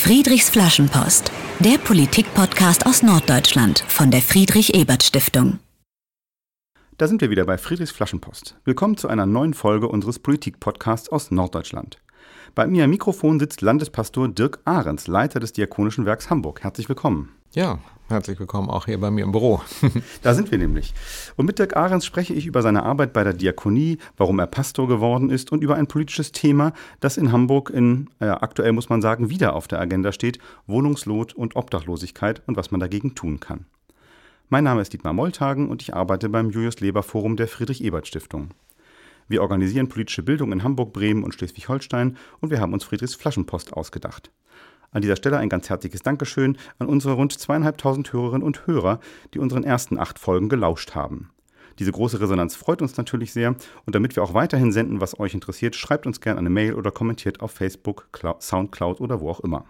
Friedrichs Flaschenpost, der Politik-Podcast aus Norddeutschland von der Friedrich-Ebert-Stiftung. Da sind wir wieder bei Friedrichs Flaschenpost. Willkommen zu einer neuen Folge unseres Politik-Podcasts aus Norddeutschland. Bei mir am Mikrofon sitzt Landespastor Dirk Ahrens, Leiter des Diakonischen Werks Hamburg. Herzlich willkommen. Ja, herzlich willkommen auch hier bei mir im Büro. da sind wir nämlich. Und mit Dirk Ahrens spreche ich über seine Arbeit bei der Diakonie, warum er Pastor geworden ist und über ein politisches Thema, das in Hamburg in, äh, aktuell muss man sagen, wieder auf der Agenda steht, Wohnungslot und Obdachlosigkeit und was man dagegen tun kann. Mein Name ist Dietmar Moltagen und ich arbeite beim Julius Leber Forum der Friedrich-Ebert-Stiftung. Wir organisieren politische Bildung in Hamburg, Bremen und Schleswig-Holstein und wir haben uns Friedrichs Flaschenpost ausgedacht. An dieser Stelle ein ganz herzliches Dankeschön an unsere rund zweieinhalbtausend Hörerinnen und Hörer, die unseren ersten acht Folgen gelauscht haben. Diese große Resonanz freut uns natürlich sehr und damit wir auch weiterhin senden, was euch interessiert, schreibt uns gerne eine Mail oder kommentiert auf Facebook, Soundcloud oder wo auch immer.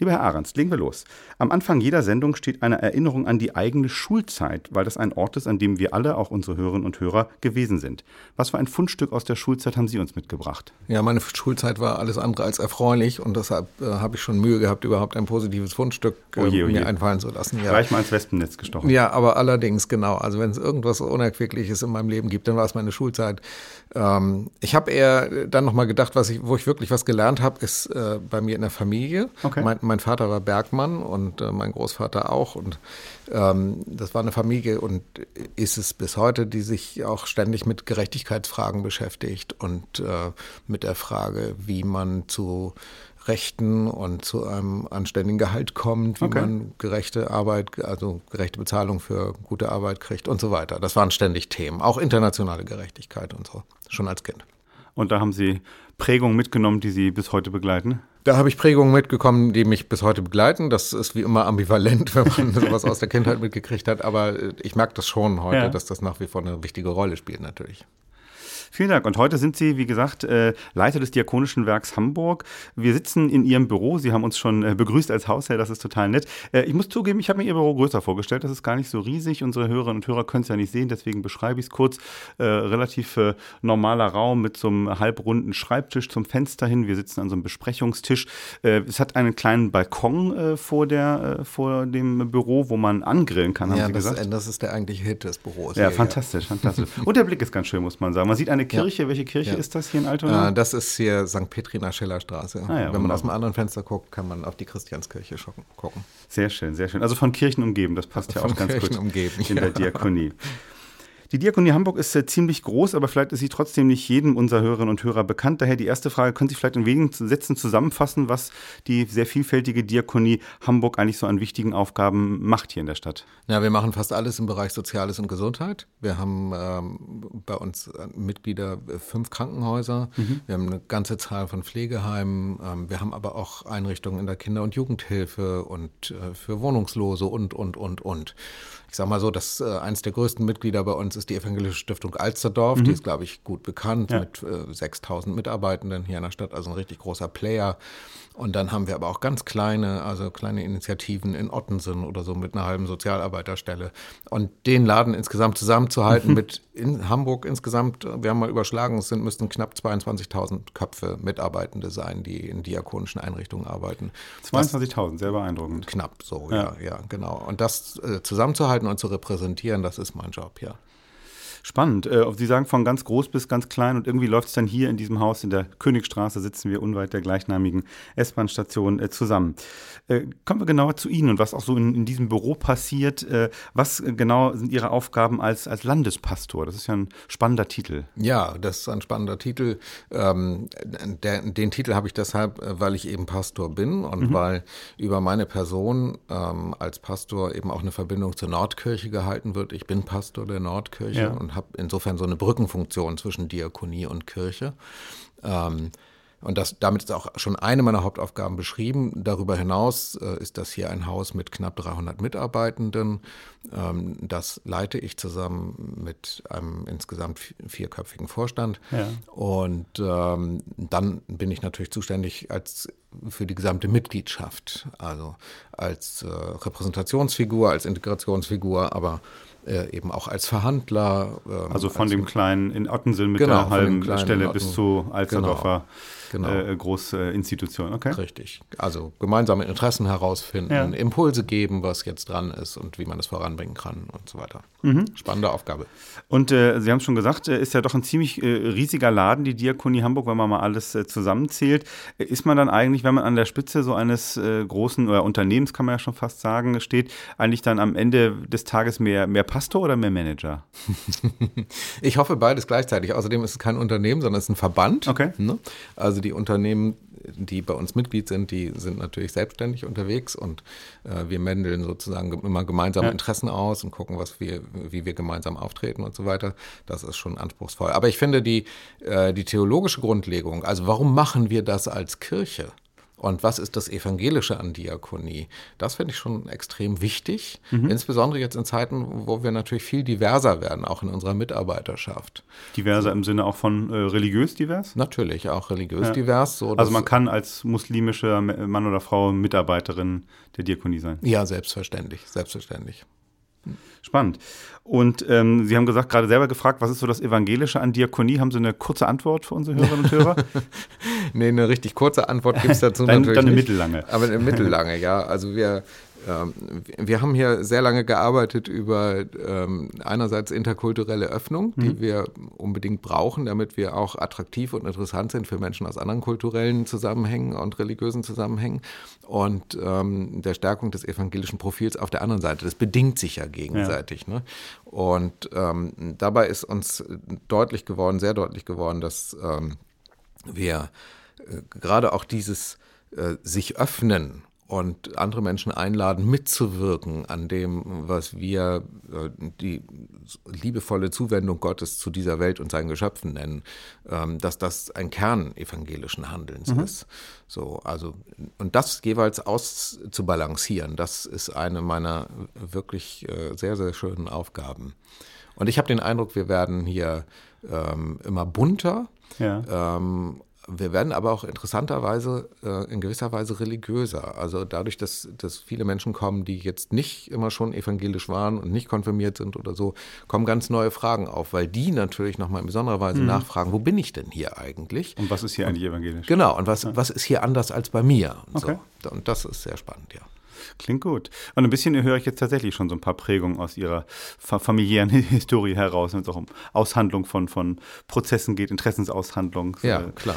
Lieber Herr Ahrens, legen wir los. Am Anfang jeder Sendung steht eine Erinnerung an die eigene Schulzeit, weil das ein Ort ist, an dem wir alle, auch unsere Hörerinnen und Hörer, gewesen sind. Was für ein Fundstück aus der Schulzeit haben Sie uns mitgebracht? Ja, meine Schulzeit war alles andere als erfreulich und deshalb äh, habe ich schon Mühe gehabt, überhaupt ein positives Fundstück äh, oje, oje. mir einfallen zu lassen. Ja. Gleich mal ins Wespennetz gestochen. Ja, aber allerdings, genau. Also wenn es irgendwas Unerquickliches in meinem Leben gibt, dann war es meine Schulzeit. Ähm, ich habe eher dann nochmal gedacht, was ich, wo ich wirklich was gelernt habe, ist äh, bei mir in der Familie. Okay. Mein, mein Vater war Bergmann und äh, mein Großvater auch. Und ähm, das war eine Familie und ist es bis heute, die sich auch ständig mit Gerechtigkeitsfragen beschäftigt und äh, mit der Frage, wie man zu Rechten und zu einem anständigen Gehalt kommt, wie okay. man gerechte Arbeit, also gerechte Bezahlung für gute Arbeit kriegt und so weiter. Das waren ständig Themen, auch internationale Gerechtigkeit und so, schon als Kind. Und da haben Sie Prägungen mitgenommen, die Sie bis heute begleiten? Da habe ich Prägungen mitgekommen, die mich bis heute begleiten. Das ist wie immer ambivalent, wenn man sowas aus der Kindheit mitgekriegt hat. Aber ich merke das schon heute, ja. dass das nach wie vor eine wichtige Rolle spielt natürlich. Vielen Dank. Und heute sind Sie, wie gesagt, äh, Leiter des Diakonischen Werks Hamburg. Wir sitzen in Ihrem Büro. Sie haben uns schon äh, begrüßt als Hausherr. Das ist total nett. Äh, ich muss zugeben, ich habe mir Ihr Büro größer vorgestellt. Das ist gar nicht so riesig. Unsere Hörerinnen und Hörer können es ja nicht sehen. Deswegen beschreibe ich es kurz. relativ normaler Raum mit so einem halbrunden Schreibtisch zum Fenster hin. Wir sitzen an so einem Besprechungstisch. es hat einen kleinen Balkon vor, der, vor dem Büro, wo man angrillen kann, haben ja, Sie das, gesagt. das ist der eigentliche Hit des Büros. Ja, hier, fantastisch, ja. fantastisch. Und der Blick ist ganz schön, muss man sagen. Man sieht eine eine Kirche. Ja. Welche Kirche ja. ist das hier in Altona? Äh, das ist hier St. Petrina Schillerstraße. Ah, Wenn man aus dem anderen Fenster guckt, kann man auf die Christianskirche gucken. Sehr schön, sehr schön. Also von Kirchen umgeben, das passt ja auch ganz Kirchen gut umgeben, in der Diakonie. Die Diakonie Hamburg ist äh, ziemlich groß, aber vielleicht ist sie trotzdem nicht jedem unserer Hörerinnen und Hörer bekannt. Daher die erste Frage, können Sie vielleicht in wenigen Sätzen zusammenfassen, was die sehr vielfältige Diakonie Hamburg eigentlich so an wichtigen Aufgaben macht hier in der Stadt? Ja, wir machen fast alles im Bereich Soziales und Gesundheit. Wir haben ähm, bei uns äh, Mitglieder äh, fünf Krankenhäuser. Mhm. Wir haben eine ganze Zahl von Pflegeheimen. Ähm, wir haben aber auch Einrichtungen in der Kinder- und Jugendhilfe und äh, für Wohnungslose und, und, und, und ich sage mal so, dass äh, eines der größten Mitglieder bei uns ist die Evangelische Stiftung Alsterdorf. Mhm. Die ist, glaube ich, gut bekannt ja. mit äh, 6000 Mitarbeitenden hier in der Stadt, also ein richtig großer Player. Und dann haben wir aber auch ganz kleine, also kleine Initiativen in Ottensen oder so mit einer halben Sozialarbeiterstelle. Und den Laden insgesamt zusammenzuhalten mit in Hamburg insgesamt, wir haben mal überschlagen, es sind, müssten knapp 22.000 Köpfe Mitarbeitende sein, die in diakonischen Einrichtungen arbeiten. 22.000, sehr beeindruckend. Knapp so, ja, ja, ja genau. Und das äh, zusammenzuhalten und zu repräsentieren, das ist mein Job, ja. Spannend. Äh, Sie sagen von ganz groß bis ganz klein und irgendwie läuft es dann hier in diesem Haus in der Königstraße, sitzen wir unweit der gleichnamigen S-Bahn-Station äh, zusammen. Äh, kommen wir genauer zu Ihnen und was auch so in, in diesem Büro passiert. Was genau sind Ihre Aufgaben als, als Landespastor? Das ist ja ein spannender Titel. Ja, das ist ein spannender Titel. Ähm, der, den Titel habe ich deshalb, weil ich eben Pastor bin und mhm. weil über meine Person ähm, als Pastor eben auch eine Verbindung zur Nordkirche gehalten wird. Ich bin Pastor der Nordkirche ja. und und habe insofern so eine Brückenfunktion zwischen Diakonie und Kirche. Ähm, und das, damit ist auch schon eine meiner Hauptaufgaben beschrieben. Darüber hinaus äh, ist das hier ein Haus mit knapp 300 Mitarbeitenden. Ähm, das leite ich zusammen mit einem insgesamt vierköpfigen Vorstand. Ja. Und ähm, dann bin ich natürlich zuständig als für die gesamte Mitgliedschaft. Also als äh, Repräsentationsfigur, als Integrationsfigur, aber äh, eben auch als Verhandler. Ähm, also von als dem kleinen in Ottensen mit genau, der halben Stelle bis zu Alsterdorfer. Genau genau. äh, Großinstitution. Okay. Richtig. Also gemeinsame Interessen herausfinden, ja. Impulse geben, was jetzt dran ist und wie man es voranbringen kann und so weiter. Mhm. Spannende Aufgabe. Und äh, Sie haben schon gesagt, äh, ist ja doch ein ziemlich äh, riesiger Laden, die Diakonie Hamburg, wenn man mal alles äh, zusammenzählt. Äh, ist man dann eigentlich, wenn man an der Spitze so eines großen oder Unternehmens, kann man ja schon fast sagen, steht, eigentlich dann am Ende des Tages mehr, mehr Pastor oder mehr Manager? ich hoffe beides gleichzeitig. Außerdem ist es kein Unternehmen, sondern es ist ein Verband. Okay. Ne? Also also die Unternehmen, die bei uns Mitglied sind, die sind natürlich selbstständig unterwegs und äh, wir mändeln sozusagen immer gemeinsame ja. Interessen aus und gucken, was wir, wie wir gemeinsam auftreten und so weiter. Das ist schon anspruchsvoll. Aber ich finde die, äh, die theologische Grundlegung, also warum machen wir das als Kirche? Und was ist das Evangelische an Diakonie? Das finde ich schon extrem wichtig, mhm. insbesondere jetzt in Zeiten, wo wir natürlich viel diverser werden, auch in unserer Mitarbeiterschaft. Diverser im Sinne auch von äh, religiös divers? Natürlich, auch religiös ja. divers. So, also man kann als muslimischer Mann oder Frau Mitarbeiterin der Diakonie sein? Ja, selbstverständlich, selbstverständlich. Spannend. Und ähm, Sie haben gesagt, gerade selber gefragt, was ist so das Evangelische an Diakonie? Haben Sie eine kurze Antwort für unsere Hörerinnen und Hörer? nee, eine richtig kurze Antwort gibt es dazu dann, natürlich Dann eine nicht. mittellange. Aber eine mittellange, ja. Also wir wir haben hier sehr lange gearbeitet über ähm, einerseits interkulturelle Öffnung, die mhm. wir unbedingt brauchen, damit wir auch attraktiv und interessant sind für Menschen aus anderen kulturellen Zusammenhängen und religiösen Zusammenhängen und ähm, der Stärkung des evangelischen Profils auf der anderen Seite. Das bedingt sich ja gegenseitig. Ja. Ne? Und ähm, dabei ist uns deutlich geworden, sehr deutlich geworden, dass ähm, wir äh, gerade auch dieses äh, sich öffnen und andere Menschen einladen, mitzuwirken an dem, was wir äh, die liebevolle Zuwendung Gottes zu dieser Welt und seinen Geschöpfen nennen, ähm, dass das ein Kern evangelischen Handelns mhm. ist. So, also, und das jeweils auszubalancieren, das ist eine meiner wirklich äh, sehr, sehr schönen Aufgaben. Und ich habe den Eindruck, wir werden hier ähm, immer bunter. Ja. Ähm, wir werden aber auch interessanterweise äh, in gewisser Weise religiöser. Also dadurch, dass, dass viele Menschen kommen, die jetzt nicht immer schon evangelisch waren und nicht konfirmiert sind oder so, kommen ganz neue Fragen auf, weil die natürlich nochmal in besonderer Weise mhm. nachfragen, wo bin ich denn hier eigentlich? Und was ist hier eigentlich evangelisch? Genau, und was, ja. was ist hier anders als bei mir? Und, okay. so. und das ist sehr spannend, ja. Klingt gut. Und ein bisschen höre ich jetzt tatsächlich schon so ein paar Prägungen aus Ihrer familiären Historie heraus, wenn es auch um Aushandlung von, von Prozessen geht, Interessensaushandlungsprozessen. Ja, äh,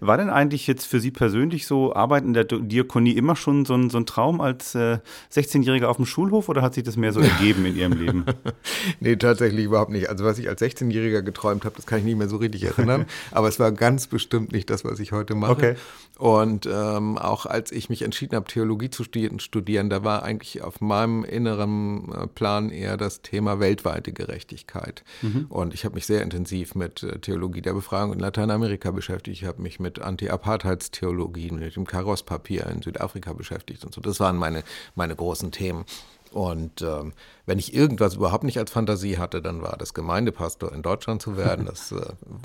War denn eigentlich jetzt für Sie persönlich so Arbeiten in der Diakonie immer schon so ein, so ein Traum als äh, 16-Jähriger auf dem Schulhof oder hat sich das mehr so ergeben in Ihrem Leben? nee, tatsächlich überhaupt nicht. Also was ich als 16-Jähriger geträumt habe, das kann ich nicht mehr so richtig erinnern. aber es war ganz bestimmt nicht das, was ich heute mache. Okay. Und ähm, auch als ich mich entschieden habe, Theologie zu studieren, da war eigentlich auf meinem inneren äh, Plan eher das Thema weltweite Gerechtigkeit. Mhm. Und ich habe mich sehr intensiv mit äh, Theologie der Befreiung in Lateinamerika beschäftigt. Ich habe mich mit Anti-Apartheidstheologie, mit dem Karos-Papier in Südafrika beschäftigt und so. Das waren meine, meine großen Themen. Und ähm, wenn ich irgendwas überhaupt nicht als Fantasie hatte, dann war das Gemeindepastor in Deutschland zu werden. Das, äh,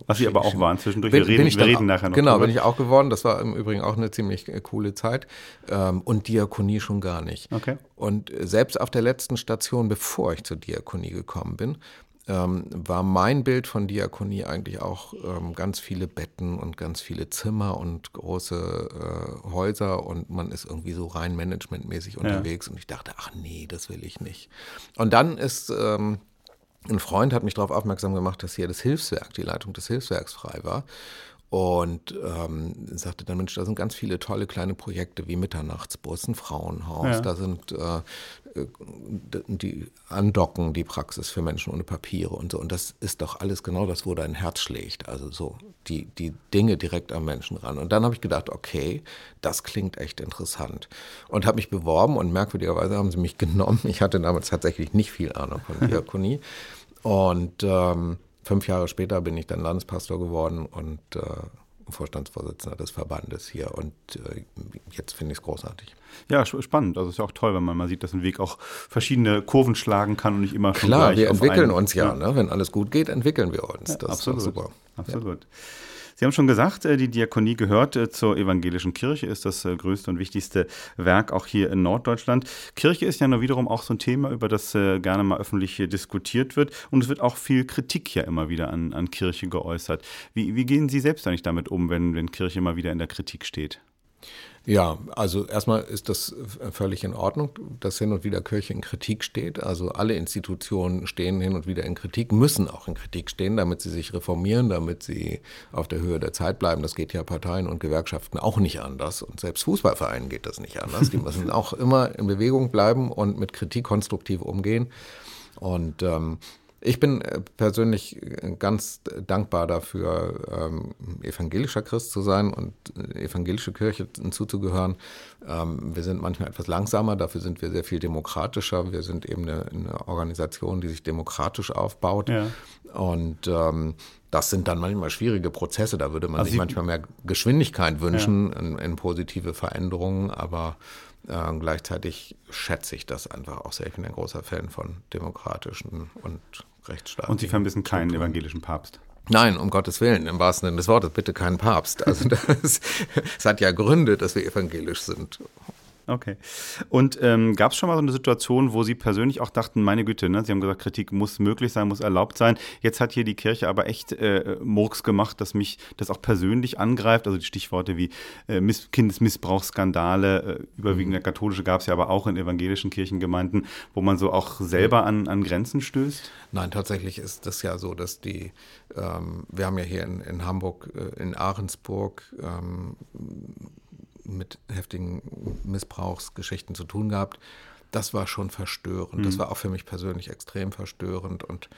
Was Sie aber auch waren zwischendurch. Bin, wir reden, wir reden nachher noch. Genau, drüber. bin ich auch geworden. Das war im Übrigen auch eine ziemlich äh, coole Zeit. Ähm, und Diakonie schon gar nicht. Okay. Und äh, selbst auf der letzten Station, bevor ich zur Diakonie gekommen bin, ähm, war mein Bild von Diakonie eigentlich auch ähm, ganz viele Betten und ganz viele Zimmer und große äh, Häuser und man ist irgendwie so rein managementmäßig unterwegs ja. und ich dachte, ach nee, das will ich nicht. Und dann ist ähm, ein Freund hat mich darauf aufmerksam gemacht, dass hier das Hilfswerk, die Leitung des Hilfswerks frei war. Und ähm, sagte dann, Mensch, da sind ganz viele tolle kleine Projekte wie Mitternachtsbus, ein Frauenhaus, ja. da sind äh, äh, die andocken, die Praxis für Menschen ohne Papiere und so. Und das ist doch alles genau das, wo dein Herz schlägt. Also so die, die Dinge direkt am Menschen ran. Und dann habe ich gedacht, okay, das klingt echt interessant. Und habe mich beworben und merkwürdigerweise haben sie mich genommen. Ich hatte damals tatsächlich nicht viel Ahnung von Diakonie. und ähm, fünf Jahre später bin ich dann Landespastor geworden und äh, Vorstandsvorsitzender des Verbandes hier. Und äh, jetzt finde ich es großartig. Ja, spannend. Also ist ja auch toll, wenn man mal sieht, dass ein Weg auch verschiedene Kurven schlagen kann und nicht immer Klar, wir entwickeln uns ja. ja. Ne? Wenn alles gut geht, entwickeln wir uns. Ja, das absolut. ist super. Absolut. Ja. Sie haben schon gesagt, äh, die Diakonie gehört äh, zur evangelischen Kirche, ist das äh, größte und wichtigste Werk auch hier in Norddeutschland. Kirche ist ja nur wiederum auch so ein Thema, über das gerne mal öffentlich diskutiert wird. Und es wird auch viel Kritik ja immer wieder an, an Kirche geäußert. Wie, wie gehen Sie selbst eigentlich damit um, wenn, wenn Kirche immer wieder in der Kritik steht? Ja, also erstmal ist das völlig in Ordnung, dass hin und wieder Kirche in Kritik steht. Also alle Institutionen stehen hin und wieder in Kritik, müssen auch in Kritik stehen, damit sie sich reformieren, damit sie auf der Höhe der Zeit bleiben. Das geht ja Parteien und Gewerkschaften auch nicht anders. Und selbst Fußballvereinen geht das nicht anders. Die müssen auch immer in Bewegung bleiben und mit Kritik konstruktiv umgehen. Und ähm, ich bin äh, persönlich äh, ganz dankbar dafür, ähm, evangelischer Christ zu sein und äh, evangelische Kirche zuzugehören. Ähm, wir sind manchmal etwas langsamer, dafür sind wir sehr viel demokratischer. Wir sind eben eine, eine Organisation, die sich demokratisch aufbaut. Ja. Und ähm, das sind dann manchmal schwierige Prozesse. Da würde man also sich manchmal mehr Geschwindigkeit wünschen ja. in, in positive Veränderungen, aber äh, gleichzeitig schätze ich das einfach auch sehr. Ich bin ein großer Fan von demokratischen und rechtsstaatlichen. Und Sie vermissen keinen evangelischen Papst? Nein, um Gottes Willen, im wahrsten Sinne des Wortes, bitte keinen Papst. Also das, das hat ja Gründe, dass wir evangelisch sind. Okay. Und ähm, gab es schon mal so eine Situation, wo Sie persönlich auch dachten, meine Güte, ne? Sie haben gesagt, Kritik muss möglich sein, muss erlaubt sein. Jetzt hat hier die Kirche aber echt äh, Murks gemacht, dass mich das auch persönlich angreift. Also die Stichworte wie äh, Miss Kindesmissbrauchsskandale, äh, überwiegend der mhm. katholische gab es ja aber auch in evangelischen Kirchengemeinden, wo man so auch selber an, an Grenzen stößt. Nein, tatsächlich ist das ja so, dass die, ähm, wir haben ja hier in, in Hamburg, äh, in Ahrensburg, ähm, mit heftigen Missbrauchsgeschichten zu tun gehabt. Das war schon verstörend. Mhm. Das war auch für mich persönlich extrem verstörend. Und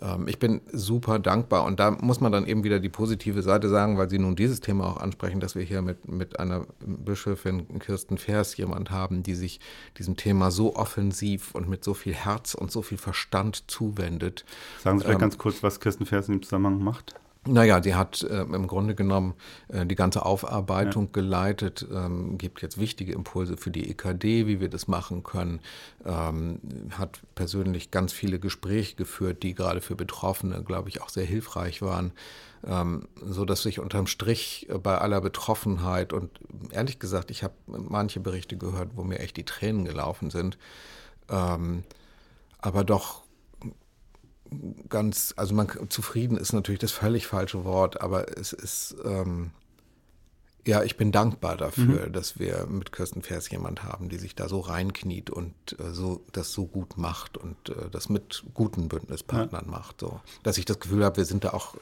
ähm, ich bin super dankbar. Und da muss man dann eben wieder die positive Seite sagen, weil Sie nun dieses Thema auch ansprechen, dass wir hier mit, mit einer Bischöfin Kirsten Vers jemand haben, die sich diesem Thema so offensiv und mit so viel Herz und so viel Verstand zuwendet. Sagen Sie vielleicht ähm, ganz kurz, was Kirsten Vers in dem Zusammenhang macht? Naja, die hat äh, im Grunde genommen äh, die ganze Aufarbeitung ja. geleitet, ähm, gibt jetzt wichtige Impulse für die EKD, wie wir das machen können, ähm, hat persönlich ganz viele Gespräche geführt, die gerade für Betroffene, glaube ich, auch sehr hilfreich waren, ähm, so dass sich unterm Strich äh, bei aller Betroffenheit und ehrlich gesagt, ich habe manche Berichte gehört, wo mir echt die Tränen gelaufen sind, ähm, aber doch ganz, also man zufrieden ist natürlich das völlig falsche Wort, aber es ist ähm, ja, ich bin dankbar dafür, mhm. dass wir mit Kirsten Vers jemand haben, die sich da so reinkniet und äh, so das so gut macht und äh, das mit guten Bündnispartnern ja. macht. So. Dass ich das Gefühl habe, wir sind da auch äh,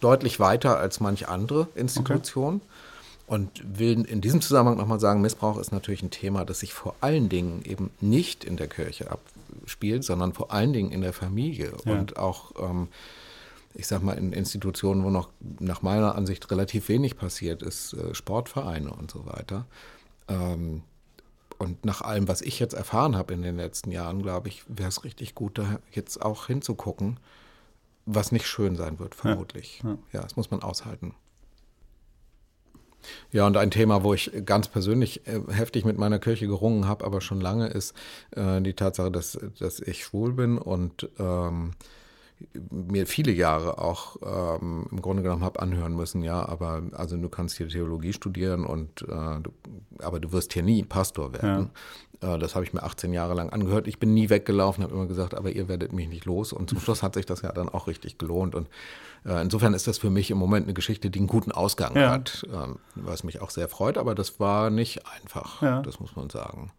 deutlich weiter als manche andere Institutionen. Okay. Und will in diesem Zusammenhang nochmal sagen, Missbrauch ist natürlich ein Thema, das sich vor allen Dingen eben nicht in der Kirche abspielt, sondern vor allen Dingen in der Familie ja. und auch, ähm, ich sag mal, in Institutionen, wo noch nach meiner Ansicht relativ wenig passiert ist, äh, Sportvereine und so weiter. Ähm, und nach allem, was ich jetzt erfahren habe in den letzten Jahren, glaube ich, wäre es richtig gut, da jetzt auch hinzugucken, was nicht schön sein wird, vermutlich. Ja, ja. ja das muss man aushalten. Ja, und ein Thema, wo ich ganz persönlich äh, heftig mit meiner Kirche gerungen habe, aber schon lange, ist äh, die Tatsache, dass, dass ich schwul bin und ähm, mir viele Jahre auch ähm, im Grunde genommen habe anhören müssen, ja, aber also du kannst hier Theologie studieren und äh, du, aber du wirst hier nie Pastor werden. Ja. Äh, das habe ich mir 18 Jahre lang angehört. Ich bin nie weggelaufen, habe immer gesagt, aber ihr werdet mich nicht los. Und zum Schluss hat sich das ja dann auch richtig gelohnt. Und äh, insofern ist das für mich im Moment eine Geschichte, die einen guten Ausgang ja. hat, ähm, was mich auch sehr freut. Aber das war nicht einfach, ja. das muss man sagen.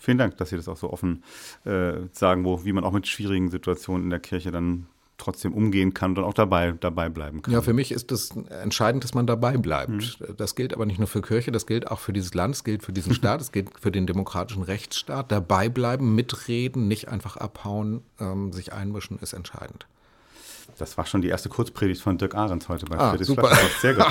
Vielen Dank, dass Sie das auch so offen äh, sagen, wo, wie man auch mit schwierigen Situationen in der Kirche dann trotzdem umgehen kann und auch dabei, dabei bleiben kann. Ja, für mich ist es das entscheidend, dass man dabei bleibt. Mhm. Das gilt aber nicht nur für Kirche, das gilt auch für dieses Land, das gilt für diesen Staat, das gilt für den demokratischen Rechtsstaat. Dabei bleiben, mitreden, nicht einfach abhauen, ähm, sich einmischen, ist entscheidend. Das war schon die erste Kurzpredigt von Dirk Ahrens heute bei ah, Friedrich super. Sehr gut.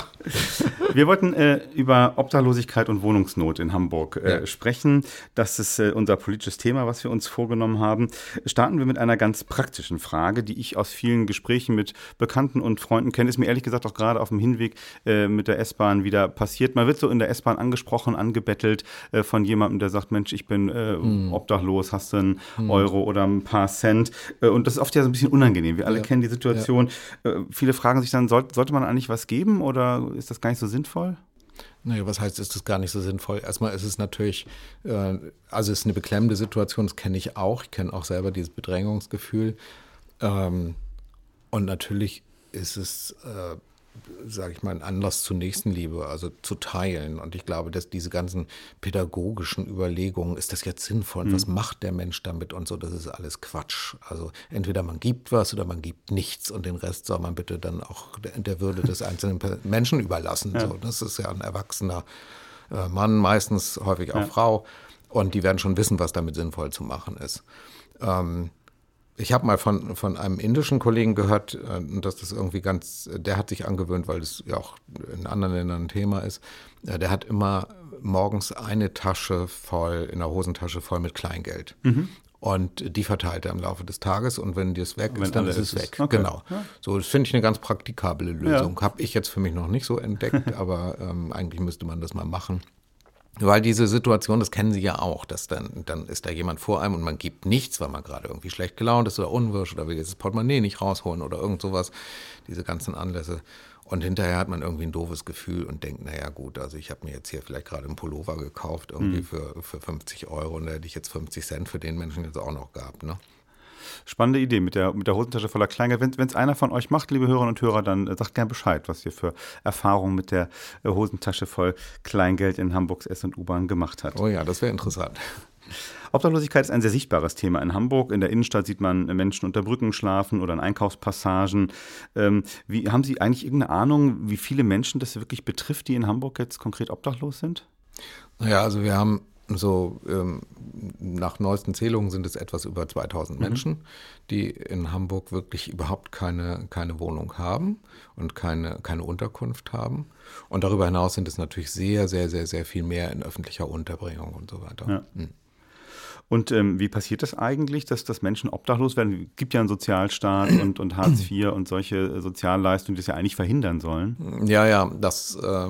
Wir wollten äh, über Obdachlosigkeit und Wohnungsnot in Hamburg äh, ja. sprechen. Das ist äh, unser politisches Thema, was wir uns vorgenommen haben. Starten wir mit einer ganz praktischen Frage, die ich aus vielen Gesprächen mit Bekannten und Freunden kenne. Ist mir ehrlich gesagt auch gerade auf dem Hinweg äh, mit der S-Bahn wieder passiert. Man wird so in der S-Bahn angesprochen, angebettelt äh, von jemandem, der sagt, Mensch, ich bin mm. obdachlos, hast du einen mm. Euro oder ein paar Cent? und das ist oft ja so ein bisschen unangenehm. Wir alle ja. kennen die Situation Situation. Ja. Äh, viele fragen sich dann, soll, sollte man eigentlich was geben oder ist das gar nicht so sinnvoll? Naja, was heißt, ist das gar nicht so sinnvoll? Erstmal ist es natürlich, äh, also es ist eine beklemmende Situation, das kenne ich auch. Ich kenne auch selber dieses Bedrängungsgefühl. Ähm, und natürlich ist es äh, sage ich mal, ein Anlass zur Nächstenliebe, also zu teilen. Und ich glaube, dass diese ganzen pädagogischen Überlegungen, ist das jetzt sinnvoll? Mhm. Was macht der Mensch damit und so, das ist alles Quatsch. Also entweder man gibt was oder man gibt nichts und den Rest soll man bitte dann auch der Würde des einzelnen Menschen überlassen. Ja. So, das ist ja ein erwachsener äh, Mann, meistens häufig auch ja. Frau. Und die werden schon wissen, was damit sinnvoll zu machen ist. Ähm, ich habe mal von, von einem indischen Kollegen gehört, äh, dass das irgendwie ganz, der hat sich angewöhnt, weil das ja auch in anderen Ländern ein Thema ist. Äh, der hat immer morgens eine Tasche voll, in der Hosentasche voll mit Kleingeld. Mhm. Und die verteilt er im Laufe des Tages und wenn das weg ist, dann ist es weg. Okay. Genau. Ja. So, das finde ich eine ganz praktikable Lösung. Ja. Habe ich jetzt für mich noch nicht so entdeckt, aber ähm, eigentlich müsste man das mal machen. Weil diese Situation, das kennen Sie ja auch, dass dann, dann ist da jemand vor einem und man gibt nichts, weil man gerade irgendwie schlecht gelaunt ist oder unwirsch oder will jetzt das Portemonnaie nicht rausholen oder irgend sowas, diese ganzen Anlässe. Und hinterher hat man irgendwie ein doofes Gefühl und denkt, naja gut, also ich habe mir jetzt hier vielleicht gerade einen Pullover gekauft, irgendwie mhm. für, für 50 Euro und da hätte ich jetzt 50 Cent für den Menschen jetzt auch noch gehabt. Ne? Spannende Idee mit der, mit der Hosentasche voller Kleingeld. Wenn es einer von euch macht, liebe Hörerinnen und Hörer, dann äh, sagt gerne Bescheid, was ihr für Erfahrungen mit der äh, Hosentasche voll Kleingeld in Hamburgs S- und U-Bahn gemacht habt. Oh ja, das wäre interessant. Obdachlosigkeit ist ein sehr sichtbares Thema in Hamburg. In der Innenstadt sieht man Menschen unter Brücken schlafen oder in Einkaufspassagen. Ähm, wie, haben Sie eigentlich irgendeine Ahnung, wie viele Menschen das wirklich betrifft, die in Hamburg jetzt konkret obdachlos sind? Naja, also wir haben so ähm, nach neuesten Zählungen sind es etwas über 2000 mhm. Menschen, die in Hamburg wirklich überhaupt keine, keine Wohnung haben und keine, keine Unterkunft haben. Und darüber hinaus sind es natürlich sehr, sehr, sehr, sehr viel mehr in öffentlicher Unterbringung und so weiter. Ja. Mhm. Und ähm, wie passiert das eigentlich, dass, dass Menschen obdachlos werden? Es gibt ja einen Sozialstaat und, und Hartz IV und solche Sozialleistungen, die das ja eigentlich verhindern sollen. Ja, ja, das äh,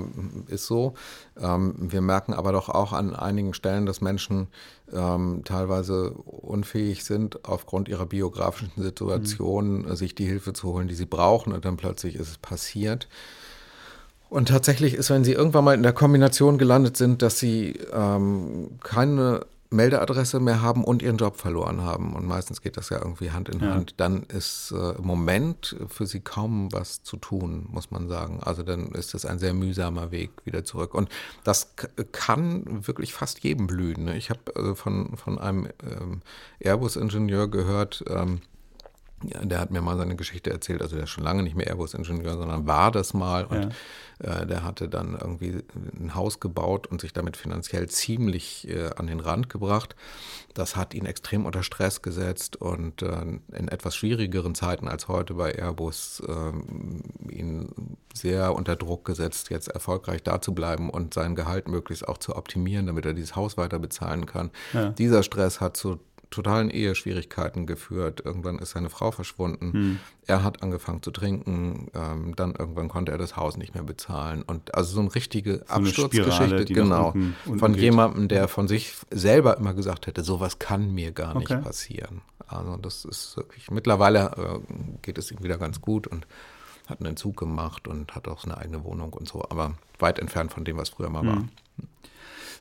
ist so. Ähm, wir merken aber doch auch an einigen Stellen, dass Menschen ähm, teilweise unfähig sind, aufgrund ihrer biografischen Situation mhm. sich die Hilfe zu holen, die sie brauchen. Und dann plötzlich ist es passiert. Und tatsächlich ist, wenn sie irgendwann mal in der Kombination gelandet sind, dass sie ähm, keine Meldeadresse mehr haben und ihren Job verloren haben, und meistens geht das ja irgendwie Hand in ja. Hand, dann ist äh, im Moment für sie kaum was zu tun, muss man sagen. Also dann ist es ein sehr mühsamer Weg wieder zurück. Und das kann wirklich fast jedem blühen. Ne? Ich habe äh, von, von einem ähm, Airbus-Ingenieur gehört, ähm, ja, der hat mir mal seine Geschichte erzählt, also der ist schon lange nicht mehr Airbus-Ingenieur, sondern war das mal und ja. äh, der hatte dann irgendwie ein Haus gebaut und sich damit finanziell ziemlich äh, an den Rand gebracht. Das hat ihn extrem unter Stress gesetzt und äh, in etwas schwierigeren Zeiten als heute bei Airbus äh, ihn sehr unter Druck gesetzt, jetzt erfolgreich da zu bleiben und sein Gehalt möglichst auch zu optimieren, damit er dieses Haus weiter bezahlen kann. Ja. Dieser Stress hat zu totalen Eheschwierigkeiten geführt. Irgendwann ist seine Frau verschwunden. Hm. Er hat angefangen zu trinken. Ähm, dann irgendwann konnte er das Haus nicht mehr bezahlen. Und also so eine richtige so Absturzgeschichte, genau, unten, unten von geht. jemandem, der von sich selber immer gesagt hätte, sowas kann mir gar okay. nicht passieren. Also das ist wirklich, mittlerweile äh, geht es ihm wieder ganz gut und hat einen Entzug gemacht und hat auch eine eigene Wohnung und so, aber weit entfernt von dem, was früher mal hm. war.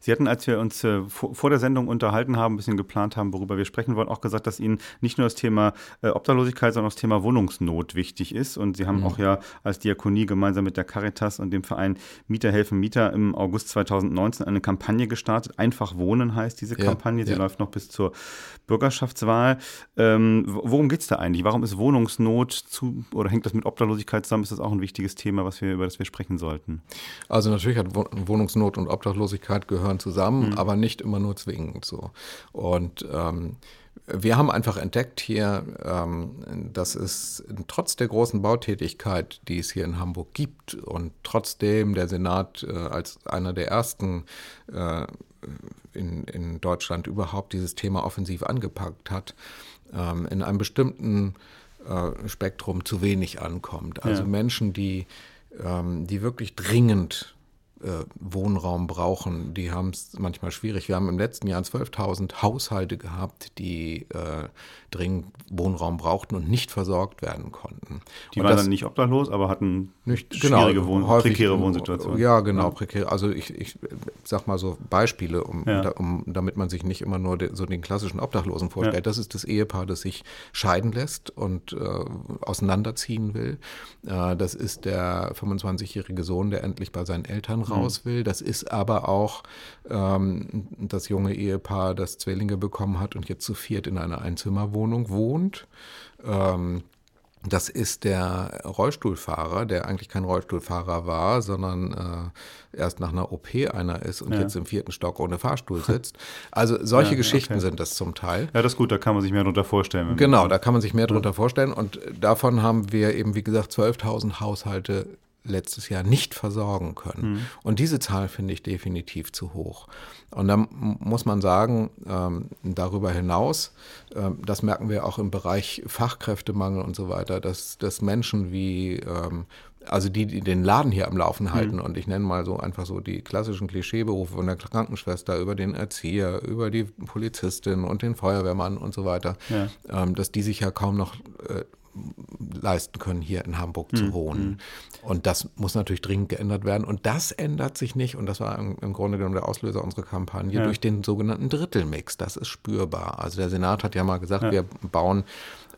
Sie hatten, als wir uns äh, vor, der Sendung unterhalten haben, ein bisschen geplant haben, worüber wir sprechen wollen, auch gesagt, dass Ihnen nicht nur das Thema äh, Obdachlosigkeit, sondern auch das Thema Wohnungsnot wichtig ist. Und Sie haben mhm. auch ja als Diakonie gemeinsam mit der Caritas und dem Verein Mieter helfen Mieter im August 2019 eine Kampagne gestartet. Einfach wohnen heißt diese Kampagne. Ja, Sie ja. läuft noch bis zur Bürgerschaftswahl. Ähm, worum geht es da eigentlich? Warum ist Wohnungsnot zu oder hängt das mit Obdachlosigkeit zusammen? Ist das auch ein wichtiges Thema, was wir, über das wir sprechen sollten? Also natürlich hat Wohnungsnot und Obdachlosigkeit gehören gehören zusammen, mhm. aber nicht immer nur zwingend so. Und ähm, wir haben einfach entdeckt hier, ähm, dass es trotz der großen Bautätigkeit, die es hier in Hamburg gibt und trotzdem der Senat äh, als einer der ersten äh, in, in Deutschland überhaupt dieses Thema offensiv angepackt hat, ähm, in einem bestimmten äh, Spektrum zu wenig ankommt. Also ja. Menschen, die, ähm, die wirklich dringend Wohnraum brauchen, die haben es manchmal schwierig. Wir haben im letzten Jahr 12.000 Haushalte gehabt, die äh, dringend Wohnraum brauchten und nicht versorgt werden konnten. Die und waren dann nicht obdachlos, aber hatten nicht, schwierige genau, Wohn häufig, prekäre Wohnsituationen. Ja, genau, prekäre. Also ich, ich sag mal so Beispiele, um, Ja. da, um, damit man sich nicht immer nur de, so den klassischen Obdachlosen vorstellt. Ja. Das ist das Ehepaar, das sich scheiden lässt und äh, auseinanderziehen will. Äh, das ist der 25-jährige Sohn, der endlich bei seinen Eltern raus will. Das ist aber auch ähm, das junge Ehepaar, das Zwillinge bekommen hat und jetzt zu viert in einer Einzimmerwohnung wohnt. Ähm, das ist der Rollstuhlfahrer, der eigentlich kein Rollstuhlfahrer war, sondern äh, erst nach einer OP einer ist und Ja. jetzt im vierten Stock ohne Fahrstuhl sitzt. Also solche Ja, Geschichten okay. sind das zum Teil. Ja, das ist gut, da kann man sich mehr darunter vorstellen. Genau, da kann man sich mehr drunter vorstellen. Und davon haben wir eben, wie gesagt, 12.000 Haushalte letztes Jahr nicht versorgen können. Und diese Zahl finde ich definitiv zu hoch. Und dann muss man sagen, ähm, darüber hinaus, ähm, das merken wir auch im Bereich Fachkräftemangel und so weiter, dass, dass Menschen wie, ähm, also die, die den Laden hier am Laufen halten und ich nenne mal so einfach so die klassischen Klischeeberufe von der Krankenschwester über den Erzieher, über die Polizistin und den Feuerwehrmann und so weiter, Ja. ähm, dass die sich ja kaum noch äh, leisten können, hier in Hamburg Mhm, zu wohnen. Und das muss natürlich dringend geändert werden. Und das ändert sich nicht, und das war im, im Grunde genommen der Auslöser unserer Kampagne, Ja. durch den sogenannten Drittelmix. Das ist spürbar. Also der Senat hat ja mal gesagt, wir bauen,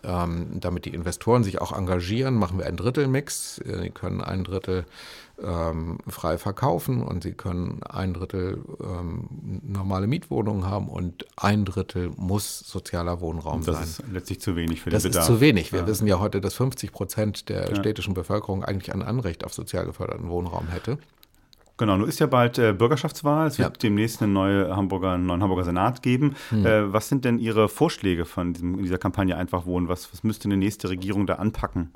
ähm, damit die Investoren sich auch engagieren, machen wir einen Drittelmix. Äh, Die können ein Drittel ähm, frei verkaufen und sie können ein Drittel ähm, normale Mietwohnungen haben und ein Drittel muss sozialer Wohnraum Das sein. ist letztlich zu wenig für Das den ist Bedarf. zu wenig. Wir Ja. wissen ja heute, dass 50 Prozent der städtischen Bevölkerung eigentlich ein Anrecht auf sozial geförderten Wohnraum hätte. Genau, nun ist ja bald äh, Bürgerschaftswahl. Es wird Ja. demnächst eine neue Hamburger, einen neuen Hamburger Senat geben. Hm. Äh, was sind denn Ihre Vorschläge von diesem, in dieser Kampagne Einfach Wohnen? Was, was müsste eine nächste Regierung da anpacken?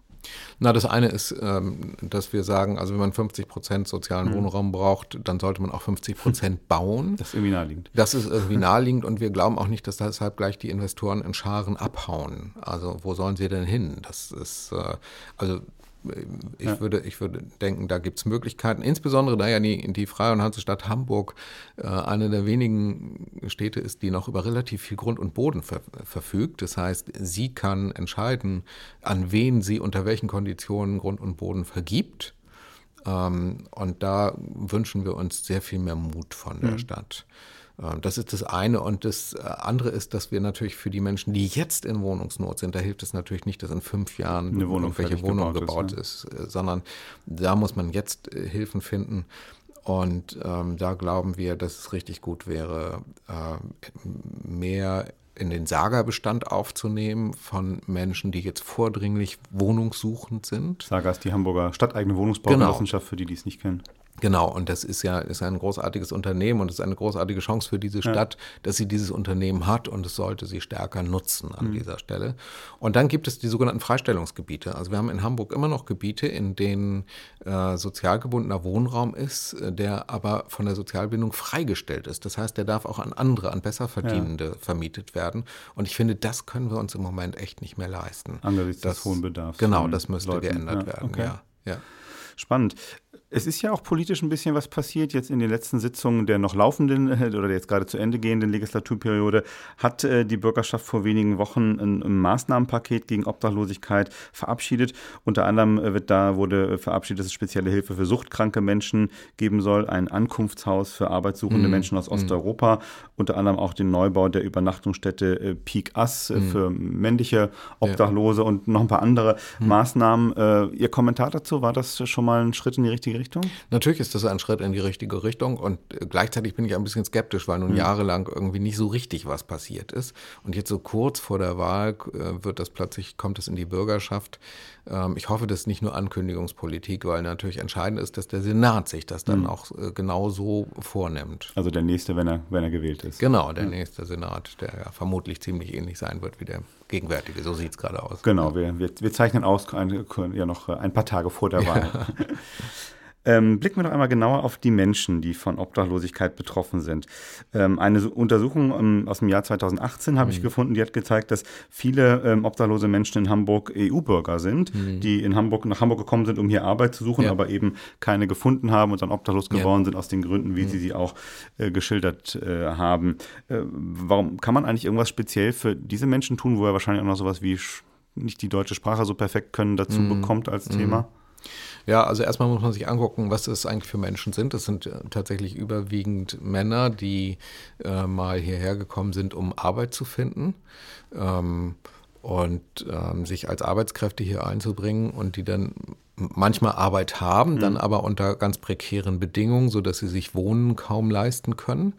Na, das eine ist, ähm, dass wir sagen, also wenn man 50 Prozent sozialen Hm. Wohnraum braucht, dann sollte man auch 50 Prozent bauen. Das ist irgendwie naheliegend. Das ist irgendwie naheliegend und wir glauben auch nicht, dass deshalb gleich die Investoren in Scharen abhauen. Also wo sollen sie denn hin? Das ist, äh, also ich, Ja. würde, ich würde denken, da gibt es Möglichkeiten, insbesondere da ja die, die Freie und Hansestadt Hamburg äh, eine der wenigen Städte ist, die noch über relativ viel Grund und Boden ver verfügt. Das heißt, sie kann entscheiden, an wen sie unter welchen Konditionen Grund und Boden vergibt. Ähm, und da wünschen wir uns sehr viel mehr Mut von der Stadt. Ähm, Das ist das eine. Und das äh, andere ist, dass wir natürlich für die Menschen, die jetzt in Wohnungsnot sind, da hilft es natürlich nicht, dass in fünf Jahren Eine Wohnung irgendwelche fertig Wohnung gebaut ist, ist, äh, sondern da muss man jetzt äh, Hilfen finden. Und ähm, da glauben wir, dass es richtig gut wäre, äh, mehr in den Sagerbestand aufzunehmen von Menschen, die jetzt vordringlich wohnungssuchend sind. Saga ist die Hamburger stadteigene Genau. Wohnungsbaugenossenschaft, für die, die es nicht kennen. Genau, und das ist ja ist ein großartiges Unternehmen und es ist eine großartige Chance für diese Stadt, dass sie dieses Unternehmen hat und es sollte sie stärker nutzen an dieser Stelle. Und dann gibt es die sogenannten Freistellungsgebiete. Also wir haben in Hamburg immer noch Gebiete, in denen äh, sozial gebundener Wohnraum ist, äh, der aber von der Sozialbindung freigestellt ist. Das heißt, der darf auch an andere, an Besserverdienende vermietet werden. Und ich finde, das können wir uns im Moment echt nicht mehr leisten. Angesichts des Das- hohen Bedarfs Genau, von das müsste Leuten. geändert Ja, werden. okay. Ja, ja. Spannend. Es ist ja auch politisch ein bisschen was passiert. Jetzt in den letzten Sitzungen der noch laufenden äh, oder der jetzt gerade zu Ende gehenden Legislaturperiode hat äh, die Bürgerschaft vor wenigen Wochen ein, Maßnahmenpaket gegen Obdachlosigkeit verabschiedet. Unter anderem äh, wird da wurde verabschiedet, dass es spezielle Hilfe für suchtkranke Menschen geben soll, ein Ankunftshaus für arbeitssuchende Menschen aus Osteuropa, unter anderem auch den Neubau der Übernachtungsstätte Peak Ass äh, für männliche Obdachlose und noch ein paar andere Maßnahmen. Äh, Ihr Kommentar dazu, war das schon mal ein Schritt in die richtige Richtung? Natürlich ist das ein Schritt in die richtige Richtung und äh, gleichzeitig bin ich ein bisschen skeptisch, weil nun jahrelang irgendwie nicht so richtig was passiert ist. Und jetzt so kurz vor der Wahl äh, wird das plötzlich, kommt es in die Bürgerschaft. Ähm, ich hoffe, das ist nicht nur Ankündigungspolitik, weil natürlich entscheidend ist, dass der Senat sich das dann auch äh, genau so vornimmt. Also der nächste, wenn er, wenn er gewählt ist. Genau, der nächste Senat, der ja vermutlich ziemlich ähnlich sein wird wie der gegenwärtige. So sieht es gerade aus. Genau, wir, wir, wir zeichnen aus ein, ja noch ein paar Tage vor der Wahl. Ähm, blicken wir noch einmal genauer auf die Menschen, die von Obdachlosigkeit betroffen sind. Ähm, eine Untersuchung ähm, aus dem Jahr 2018 habe mhm. ich gefunden, die hat gezeigt, dass viele ähm, obdachlose Menschen in Hamburg EU-Bürger sind, mhm. die in Hamburg nach Hamburg gekommen sind, um hier Arbeit zu suchen, ja. aber eben keine gefunden haben und dann obdachlos geworden ja. sind aus den Gründen, wie mhm. Sie sie auch äh, geschildert äh, haben. Äh, warum kann man eigentlich irgendwas speziell für diese Menschen tun, wo er wahrscheinlich auch noch sowas wie nicht die deutsche Sprache so perfekt können dazu mhm. bekommt als mhm. Thema? Ja, also erstmal muss man sich angucken, was es eigentlich für Menschen sind. Das sind äh, tatsächlich überwiegend Männer, die äh, mal hierher gekommen sind, um Arbeit zu finden. Ähm, und ähm, sich als Arbeitskräfte hier einzubringen und die dann manchmal Arbeit haben, mhm. dann aber unter ganz prekären Bedingungen, sodass sie sich Wohnen kaum leisten können.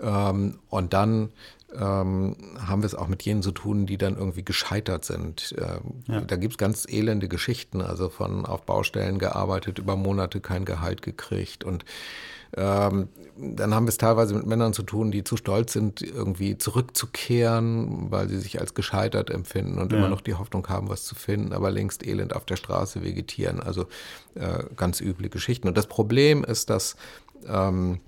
Ähm, und dann ähm, haben wir es auch mit jenen zu tun, die dann irgendwie gescheitert sind. Ähm, ja. Da gibt es ganz elende Geschichten, also von auf Baustellen gearbeitet, über Monate kein Gehalt gekriegt und ähm, dann haben wir es teilweise mit Männern zu tun, die zu stolz sind, irgendwie zurückzukehren, weil sie sich als gescheitert empfinden und ja. immer noch die Hoffnung haben, was zu finden, aber längst elend auf der Straße vegetieren. Also äh, ganz üble Geschichten. Und das Problem ist, dass ähm,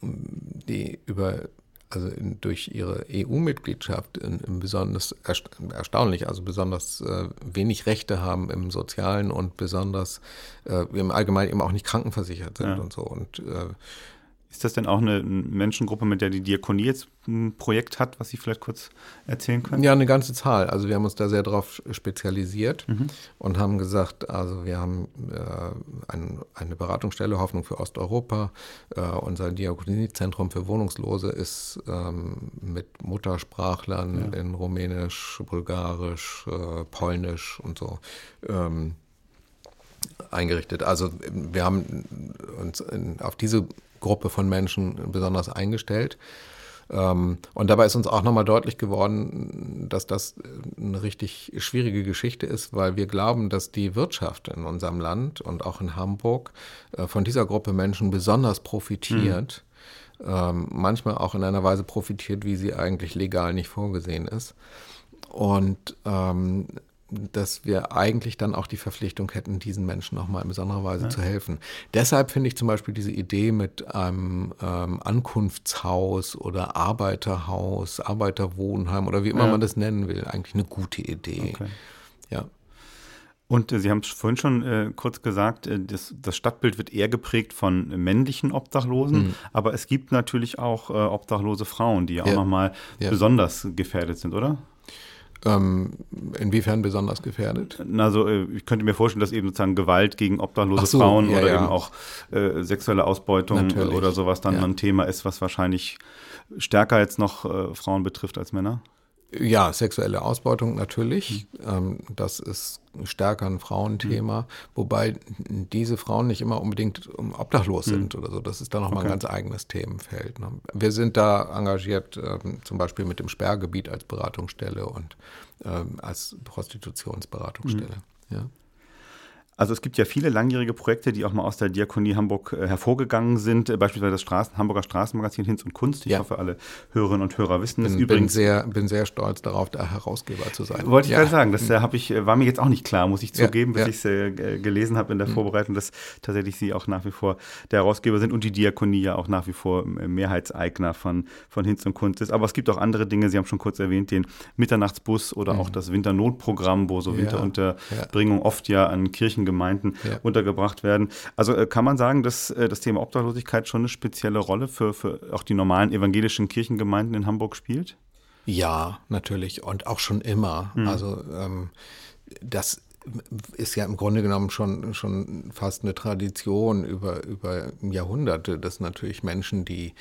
die über also in, durch ihre EU-Mitgliedschaft besonders ersta erstaunlich, also besonders äh, wenig Rechte haben im Sozialen und besonders äh, im Allgemeinen eben auch nicht krankenversichert sind ja. und so. Und äh, ist das denn auch eine Menschengruppe, mit der die Diakonie jetzt ein Projekt hat, was Sie vielleicht kurz erzählen können? Ja, eine ganze Zahl. Also wir haben uns da sehr darauf spezialisiert mhm. und haben gesagt, also wir haben äh, ein, eine Beratungsstelle Hoffnung für Osteuropa. Äh, unser Diakoniezentrum für Wohnungslose ist ähm, mit Muttersprachlern ja. in Rumänisch, Bulgarisch, äh, Polnisch und so. Ähm, eingerichtet. Also wir haben uns in, auf diese Gruppe von Menschen besonders eingestellt. Ähm, und dabei ist uns auch nochmal deutlich geworden, dass das eine richtig schwierige Geschichte ist, weil wir glauben, dass die Wirtschaft in unserem Land und auch in Hamburg äh, von dieser Gruppe Menschen besonders profitiert. Mhm. Manchmal auch in einer Weise profitiert, wie sie eigentlich legal nicht vorgesehen ist. Und ähm, dass wir eigentlich dann auch die Verpflichtung hätten, diesen Menschen nochmal in besonderer Weise ja. zu helfen. Deshalb finde ich zum Beispiel diese Idee mit einem ähm, Ankunftshaus oder Arbeiterhaus, Arbeiterwohnheim oder wie immer ja. man das nennen will, eigentlich eine gute Idee. Okay. Ja. Und äh, Sie haben es vorhin schon äh, kurz gesagt, äh, das, das, Stadtbild wird eher geprägt von männlichen Obdachlosen, mhm. aber es gibt natürlich auch äh, obdachlose Frauen, die ja. auch nochmal ja. besonders gefährdet sind, oder? Ähm, inwiefern besonders gefährdet? Also ich könnte mir vorstellen, dass eben sozusagen Gewalt gegen obdachlose so, Frauen ja, oder ja. eben auch äh, sexuelle Ausbeutung Natürlich. oder sowas dann ja. ein Thema ist, was wahrscheinlich stärker jetzt noch äh, Frauen betrifft als Männer. Ja, sexuelle Ausbeutung natürlich. Mhm. das ist stärker ein Frauenthema, mhm. wobei diese Frauen nicht immer unbedingt obdachlos mhm. sind oder so. Das ist dann nochmal okay. ein ganz eigenes Themenfeld. Ne? Wir sind da engagiert, ähm, zum Beispiel mit dem Sperrgebiet als Beratungsstelle und ähm, als Prostitutionsberatungsstelle. Mhm. Ja. Also es gibt ja viele langjährige Projekte, die auch mal aus der Diakonie Hamburg äh, hervorgegangen sind, äh, beispielsweise das Straßen, Hamburger Straßenmagazin Hinz und Kunst. Ich ja. hoffe, alle Hörerinnen und Hörer wissen es. Ich bin sehr, bin sehr stolz darauf, da Herausgeber zu sein. Wollte ich ja. gerade sagen, das äh, ich, äh, war mir jetzt auch nicht klar, muss ich zugeben, bis ja. ich es äh, gelesen habe in der mhm. Vorbereitung, dass tatsächlich Sie auch nach wie vor der Herausgeber sind und die Diakonie ja auch nach wie vor Mehrheitseigner von, von Hinz und Kunst ist. Aber es gibt auch andere Dinge, Sie haben schon kurz erwähnt, den Mitternachtsbus oder auch das Winternotprogramm, wo so Winterunterbringung oft ja an Kirchen Gemeinden ja. untergebracht werden. Also äh, kann man sagen, dass äh, das Thema Obdachlosigkeit schon eine spezielle Rolle für, für auch die normalen evangelischen Kirchengemeinden in Hamburg spielt? Ja, natürlich und auch schon immer. Mhm. Also ähm, das ist ja im Grunde genommen schon, schon fast eine Tradition über, über Jahrhunderte, dass natürlich Menschen, die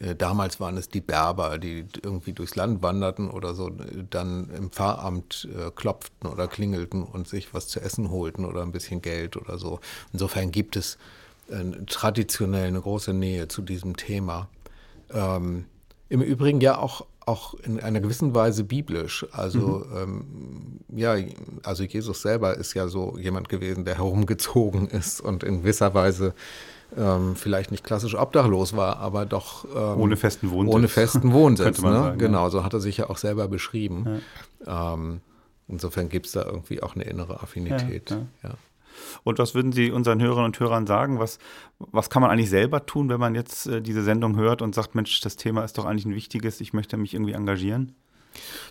äh, damals waren es die Berber, die irgendwie durchs Land wanderten oder so, dann im Pfarramt äh, klopften oder klingelten und sich was zu essen holten oder ein bisschen Geld oder so. Insofern gibt es äh, traditionell eine große Nähe zu diesem Thema. Ähm, Im Übrigen ja auch auch in einer gewissen Weise biblisch. Also mhm. ähm, ja, also Jesus selber ist ja so jemand gewesen, der herumgezogen ist und in gewisser Weise ähm, vielleicht nicht klassisch obdachlos war, aber doch ähm, ohne festen Wohnsitz. Ohne festen Wohnsitz. ne? sagen, genau, ja. so hat er sich ja auch selber beschrieben. Ja. Ähm, insofern gibt es da irgendwie auch eine innere Affinität. Ja, Und was würden Sie unseren Hörerinnen und Hörern sagen? Was, was kann man eigentlich selber tun, wenn man jetzt äh, diese Sendung hört und sagt, Mensch, das Thema ist doch eigentlich ein wichtiges, ich möchte mich irgendwie engagieren?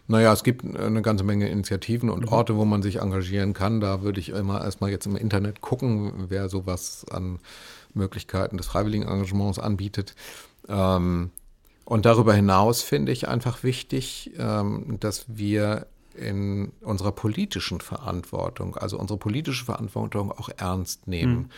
Naja, es gibt eine ganze Menge Initiativen und mhm. Orte, wo man sich engagieren kann. Da würde ich immer erstmal jetzt im Internet gucken, wer sowas an Möglichkeiten des freiwilligen Engagements anbietet. Ähm, und darüber hinaus finde ich einfach wichtig, ähm, dass wir in unserer politischen Verantwortung, also unsere politische Verantwortung auch ernst nehmen mhm.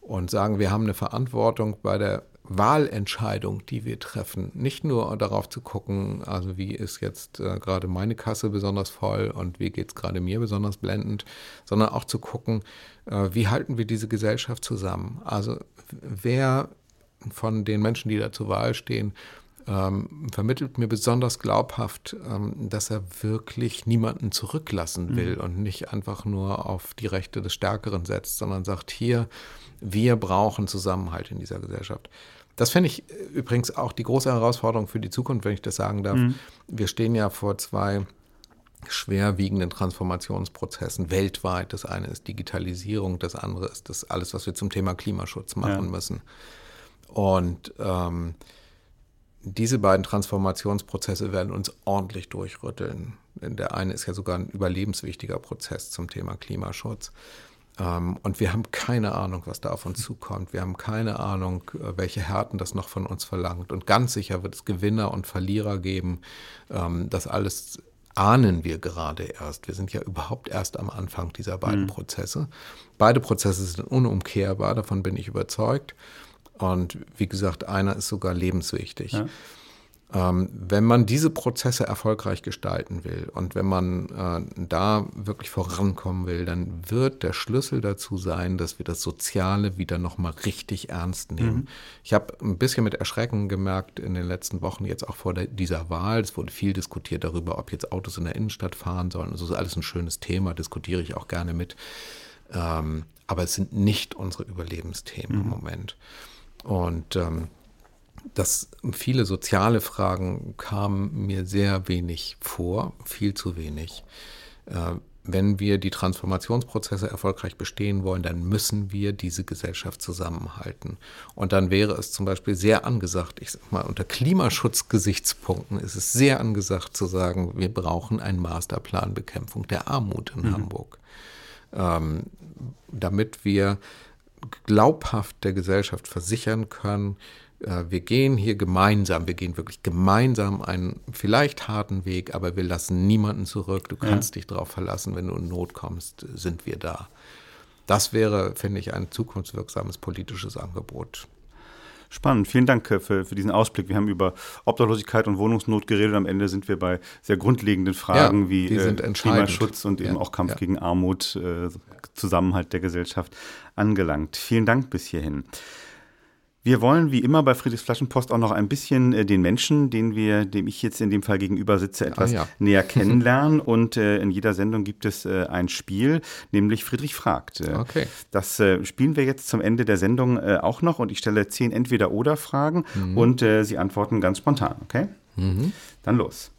und sagen, wir haben eine Verantwortung bei der Wahlentscheidung, die wir treffen, nicht nur darauf zu gucken, also wie ist jetzt äh, gerade meine Kasse besonders voll und wie geht es gerade mir besonders blendend, sondern auch zu gucken, äh, wie halten wir diese Gesellschaft zusammen. Also wer von den Menschen, die da zur Wahl stehen, ähm, vermittelt mir besonders glaubhaft, ähm, dass er wirklich niemanden zurücklassen will mhm. und nicht einfach nur auf die Rechte des Stärkeren setzt, sondern sagt, hier, wir brauchen Zusammenhalt in dieser Gesellschaft. Das fände ich äh, übrigens auch die große Herausforderung für die Zukunft, wenn ich das sagen darf. Mhm. Wir stehen ja vor zwei schwerwiegenden Transformationsprozessen weltweit. Das eine ist Digitalisierung, das andere ist das alles, was wir zum Thema Klimaschutz machen ja. müssen. Und ähm, diese beiden Transformationsprozesse werden uns ordentlich durchrütteln. Der eine ist ja sogar ein überlebenswichtiger Prozess zum Thema Klimaschutz. Ähm, und wir haben keine Ahnung, was da auf uns zukommt. Wir haben keine Ahnung, äh, welche Härten das noch von uns verlangt. Und ganz sicher wird es Gewinner und Verlierer geben. Ähm, das alles ahnen wir gerade erst. Wir sind ja überhaupt erst am Anfang dieser beiden mhm. Prozesse. Beide Prozesse sind unumkehrbar, davon bin ich überzeugt. Und wie gesagt, einer ist sogar lebenswichtig. Ja. Ähm, wenn man diese Prozesse erfolgreich gestalten will und wenn man äh, da wirklich vorankommen will, dann wird der Schlüssel dazu sein, dass wir das Soziale wieder nochmal richtig ernst nehmen. Mhm. Ich habe ein bisschen mit Erschrecken gemerkt in den letzten Wochen, jetzt auch vor der, dieser Wahl, es wurde viel diskutiert darüber, ob jetzt Autos in der Innenstadt fahren sollen. Also das ist alles ein schönes Thema, diskutiere ich auch gerne mit. Ähm, aber es sind nicht unsere Überlebensthemen mhm. im Moment. Und ähm, dass viele soziale Fragen kamen mir sehr wenig vor, viel zu wenig. Äh, wenn wir die Transformationsprozesse erfolgreich bestehen wollen, dann müssen wir diese Gesellschaft zusammenhalten. Und dann wäre es zum Beispiel sehr angesagt, ich sag mal, unter Klimaschutzgesichtspunkten ist es sehr angesagt zu sagen, wir brauchen einen Masterplan Bekämpfung der Armut in mhm. Hamburg. Ähm, damit wir glaubhaft der Gesellschaft versichern können, äh, wir gehen hier gemeinsam, wir gehen wirklich gemeinsam einen vielleicht harten Weg, aber wir lassen niemanden zurück. Du kannst ja. dich darauf verlassen, wenn du in Not kommst, sind wir da. Das wäre, finde ich, ein zukunftswirksames politisches Angebot. Spannend, vielen Dank äh, für, für, diesen Ausblick. Wir haben über Obdachlosigkeit und Wohnungsnot geredet. Am Ende sind wir bei sehr grundlegenden Fragen ja, wie äh, Klimaschutz und eben ja, auch Kampf ja. gegen Armut, äh, Zusammenhalt der Gesellschaft angelangt. Vielen Dank bis hierhin. Wir wollen wie immer bei Friedrichs Flaschenpost auch noch ein bisschen äh, den Menschen, den wir, dem ich jetzt in dem Fall gegenüber sitze, etwas ah, ja. näher kennenlernen. Und äh, in jeder Sendung gibt es äh, ein Spiel, nämlich Friedrich fragt. Äh, okay. Das äh, spielen wir jetzt zum Ende der Sendung äh, auch noch und ich stelle zehn Entweder-Oder-Fragen mhm. und Sie antworten ganz spontan, okay? Mhm. Dann los.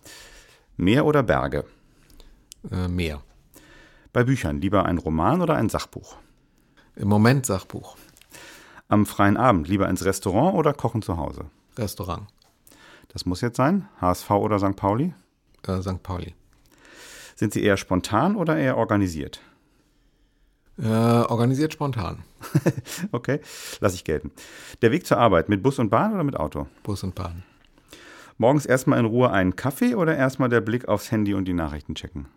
Meer oder Berge? Meer. Bei Büchern lieber ein Roman oder ein Sachbuch? Im Moment Sachbuch. Am freien Abend lieber ins Restaurant oder kochen zu Hause? Restaurant. Das muss jetzt sein. HSV oder St. Pauli? Äh, St. Pauli. Sind Sie eher spontan oder eher organisiert? Äh, organisiert spontan. okay, lasse ich gelten. Der Weg zur Arbeit mit Bus und Bahn oder mit Auto? Bus und Bahn. Morgens erstmal in Ruhe einen Kaffee oder erstmal der Blick aufs Handy und die Nachrichten checken?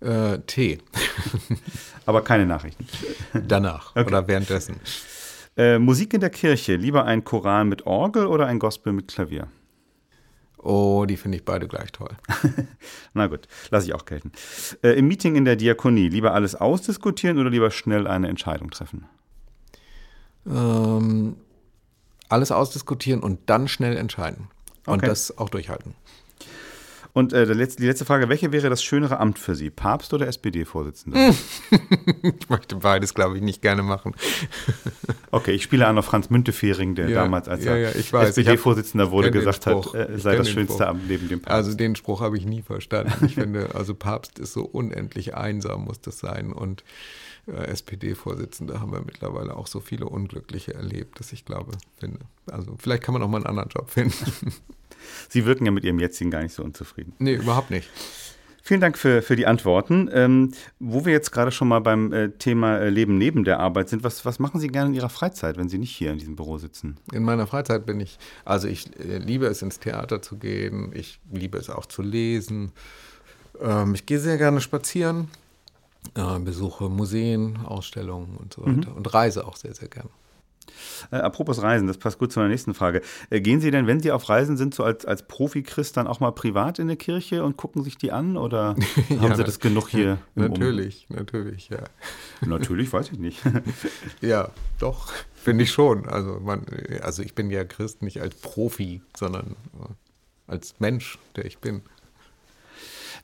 Äh, Tee. Aber keine Nachrichten. Danach okay. oder währenddessen. Äh, Musik in der Kirche, lieber ein Choral mit Orgel oder ein Gospel mit Klavier? Oh, die finde ich beide gleich toll. Na gut, lasse ich auch gelten. Äh, Im Meeting in der Diakonie, lieber alles ausdiskutieren oder lieber schnell eine Entscheidung treffen? Ähm, alles ausdiskutieren und dann schnell entscheiden. Und okay. das auch durchhalten. Und äh, die letzte Frage, welche wäre das schönere Amt für Sie, Papst oder SPD-Vorsitzender? ich möchte beides, glaube ich, nicht gerne machen. okay, ich spiele an auf Franz Müntefering, der ja, damals als ja, ja, SPD-Vorsitzender wurde, gesagt hat, äh, sei das schönste. Amt neben dem Papst. Also den Spruch habe ich nie verstanden. Ich finde, also Papst ist so unendlich einsam, muss das sein. Und äh, SPD-Vorsitzende haben wir mittlerweile auch so viele Unglückliche erlebt, dass ich glaube, finde. Also vielleicht kann man auch mal einen anderen Job finden. Sie wirken ja mit Ihrem jetzigen gar nicht so unzufrieden. Nee, überhaupt nicht. Vielen Dank für, für die Antworten. Ähm, wo wir jetzt gerade schon mal beim äh, Thema äh, Leben neben der Arbeit sind, was, was machen Sie gerne in Ihrer Freizeit, wenn Sie nicht hier in diesem Büro sitzen? In meiner Freizeit bin ich, also ich äh, liebe es, ins Theater zu gehen, ich liebe es auch zu lesen. Ähm, ich gehe sehr gerne spazieren, äh, besuche Museen, Ausstellungen und so weiter mhm. und reise auch sehr, sehr gerne. Äh, apropos Reisen, das passt gut zu meiner nächsten Frage. Äh, gehen Sie denn, wenn Sie auf Reisen sind, so als, als Profi-Christ dann auch mal privat in der Kirche und gucken sich die an? Oder ja, haben Sie das genug hier? Natürlich, um natürlich, ja. Natürlich, weiß ich nicht. ja, doch, finde ich schon. Also, man, also ich bin ja Christ nicht als Profi, sondern als Mensch, der ich bin.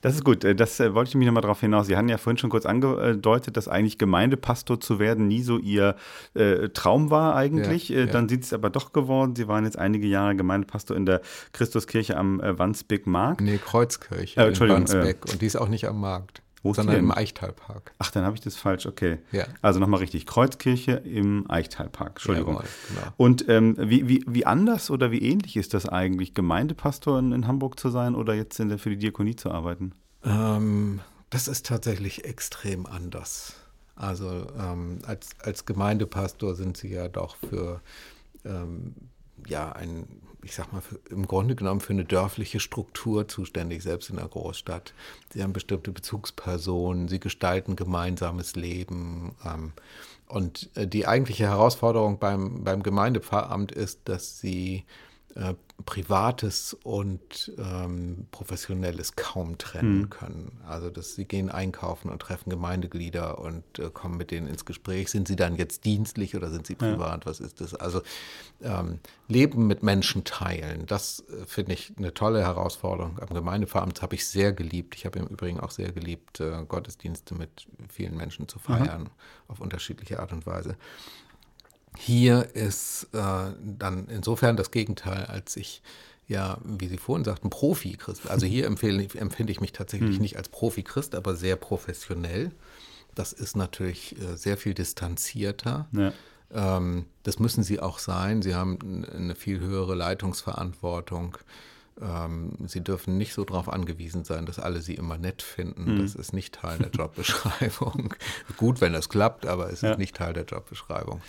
Das ist gut. Äh, das äh, wollte ich mich nochmal darauf hinaus. Sie hatten ja vorhin schon kurz angedeutet, dass eigentlich Gemeindepastor zu werden nie so Ihr äh, Traum war eigentlich. Ja, äh, Dann sind Sie es aber doch geworden. Sie waren jetzt einige Jahre Gemeindepastor in der Christuskirche am äh, Wandsbek Markt. Nee, Kreuzkirche äh, in Wandsbek. Und die ist auch nicht am Markt. Wo sondern im Eichtalpark. Ach, dann habe ich das falsch, okay. Ja. Also nochmal richtig, Kreuzkirche im Eichtalpark, Entschuldigung. Jawohl, genau. Und ähm, wie, wie, wie anders oder wie ähnlich ist das eigentlich, Gemeindepastor in, in Hamburg zu sein oder jetzt der, für die Diakonie zu arbeiten? Ähm, das ist tatsächlich extrem anders. Also ähm, als, als Gemeindepastor sind Sie ja doch für ähm, ja, ein ich sag mal, für, im Grunde genommen für eine dörfliche Struktur zuständig, selbst in der Großstadt. Sie haben bestimmte Bezugspersonen, sie gestalten gemeinsames Leben. Ähm, und äh, die eigentliche Herausforderung beim, beim Gemeindepfarramt ist, dass sie äh, Privates und ähm, Professionelles kaum trennen hm. können. Also dass sie gehen einkaufen und treffen Gemeindeglieder und äh, kommen mit denen ins Gespräch. Sind sie dann jetzt dienstlich oder sind sie privat? Ja. Was ist das? Also ähm, Leben mit Menschen teilen, das äh, finde ich eine tolle Herausforderung. Am Gemeindeveramt habe ich sehr geliebt. Ich habe im Übrigen auch sehr geliebt, äh, Gottesdienste mit vielen Menschen zu feiern, Aha. auf unterschiedliche Art und Weise. Hier ist äh, dann insofern das Gegenteil, als ich ja, wie Sie vorhin sagten, Profi-Christ. Also hier empfehle, empfinde ich mich tatsächlich mhm. nicht als Profi-Christ, aber sehr professionell. Das ist natürlich äh, sehr viel distanzierter. Ja. Ähm, das müssen Sie auch sein. Sie haben eine viel höhere Leitungsverantwortung. Ähm, sie dürfen nicht so darauf angewiesen sein, dass alle sie immer nett finden. Mhm. Das ist nicht Teil der Jobbeschreibung. Gut, wenn das klappt, aber es ja. ist nicht Teil der Jobbeschreibung.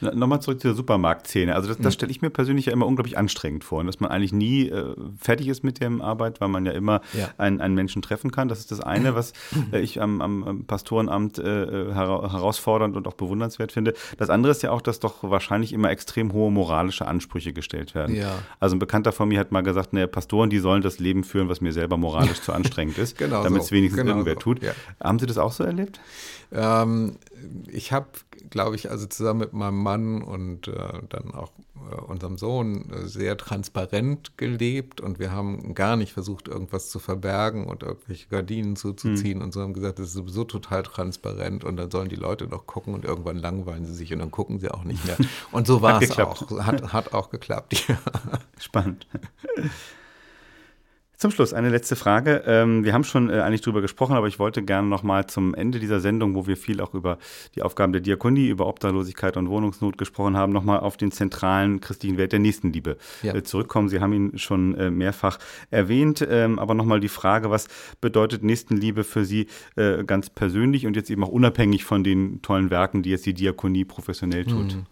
Nochmal zurück zur Supermarktszene. Also das, das mhm. stelle ich mir persönlich ja immer unglaublich anstrengend vor, dass man eigentlich nie äh, fertig ist mit der Arbeit, weil man ja immer ja. Einen, einen Menschen treffen kann. Das ist das eine, was äh, ich am, am Pastorenamt äh, herausfordernd und auch bewundernswert finde. Das andere ist ja auch, dass doch wahrscheinlich immer extrem hohe moralische Ansprüche gestellt werden. Ja. Also ein Bekannter von mir hat mal gesagt, ne, Pastoren, die sollen das Leben führen, was mir selber moralisch zu anstrengend ist, genau damit es so. wenigstens genau irgendwer so. tut. Ja. Haben Sie das auch so erlebt? Ähm, ich habe, glaube ich, also zusammen mit meinem Mann und äh, dann auch äh, unserem Sohn äh, sehr transparent gelebt und wir haben gar nicht versucht, irgendwas zu verbergen und irgendwelche Gardinen zuzuziehen mhm. und so haben gesagt, das ist sowieso total transparent und dann sollen die Leute doch gucken und irgendwann langweilen sie sich und dann gucken sie auch nicht mehr. Und so war es auch. Hat, hat auch geklappt. Ja. Spannend. Zum Schluss eine letzte Frage. Ähm, wir haben schon äh, eigentlich drüber gesprochen, aber ich wollte gerne noch mal zum Ende dieser Sendung, wo wir viel auch über die Aufgaben der Diakonie, über Obdachlosigkeit und Wohnungsnot gesprochen haben, noch mal auf den zentralen christlichen Wert der Nächstenliebe ja. Äh, zurückkommen. Sie haben ihn schon äh, mehrfach erwähnt, ähm, aber noch mal die Frage, was bedeutet Nächstenliebe für Sie ganz persönlich und jetzt eben auch unabhängig von den tollen Werken, die jetzt die Diakonie professionell tut? Hm.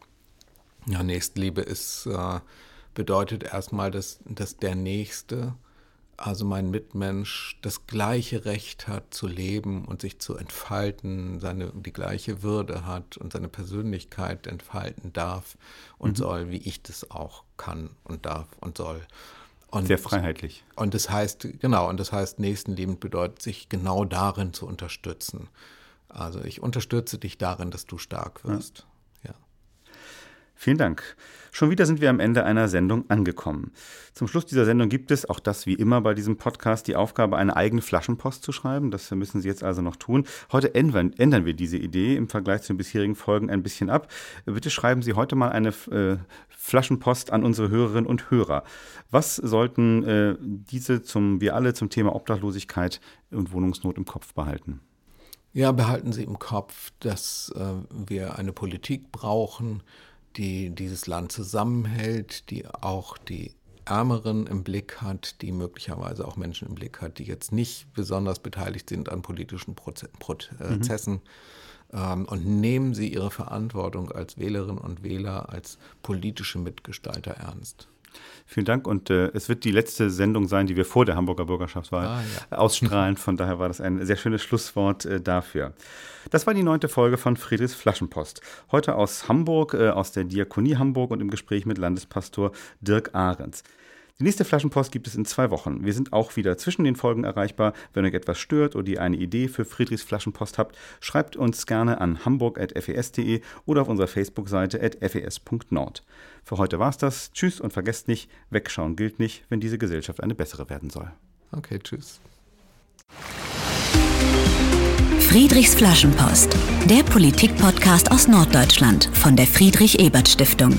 Ja, Nächstenliebe ist, bedeutet erstmal, dass, dass der Nächste also mein Mitmensch das gleiche Recht hat zu leben und sich zu entfalten, seine, die gleiche Würde hat und seine Persönlichkeit entfalten darf und mhm. soll, wie ich das auch kann und darf und soll. Und, Sehr freiheitlich. Und das heißt, genau, und das heißt, nächstenliebend bedeutet, sich genau darin zu unterstützen. Also ich unterstütze dich darin, dass du stark wirst. Ja. Vielen Dank. Schon wieder sind wir am Ende einer Sendung angekommen. Zum Schluss dieser Sendung gibt es, auch das wie immer bei diesem Podcast, die Aufgabe, eine eigene Flaschenpost zu schreiben. Das müssen Sie jetzt also noch tun. Heute ändern, ändern wir diese Idee im Vergleich zu den bisherigen Folgen ein bisschen ab. Bitte schreiben Sie heute mal eine äh, Flaschenpost an unsere Hörerinnen und Hörer. Was sollten äh, diese zum, wir alle zum Thema Obdachlosigkeit und Wohnungsnot im Kopf behalten? Ja, behalten Sie im Kopf, dass äh, wir eine Politik brauchen, die dieses Land zusammenhält, die auch die Ärmeren im Blick hat, die möglicherweise auch Menschen im Blick hat, die jetzt nicht besonders beteiligt sind an politischen Proze Prozessen. Mhm. Und nehmen Sie Ihre Verantwortung als Wählerinnen und Wähler, als politische Mitgestalter ernst. Vielen Dank und äh, es wird die letzte Sendung sein, die wir vor der Hamburger Bürgerschaftswahl ah, ja. ausstrahlen. Von daher war das ein sehr schönes Schlusswort äh, dafür. Das war die neunte Folge von Friedrichs Flaschenpost. Heute aus Hamburg, äh, aus der Diakonie Hamburg und im Gespräch mit Landespastor Dirk Ahrens. Die nächste Flaschenpost gibt es in zwei Wochen. Wir sind auch wieder zwischen den Folgen erreichbar. Wenn euch etwas stört oder ihr eine Idee für Friedrichs Flaschenpost habt, schreibt uns gerne an hamburg.fes.de oder auf unserer Facebook-Seite fes.nord. Für heute war's das. Tschüss und vergesst nicht, wegschauen gilt nicht, wenn diese Gesellschaft eine bessere werden soll. Okay, tschüss. Friedrichs Flaschenpost, der Politik-Podcast aus Norddeutschland von der Friedrich-Ebert-Stiftung.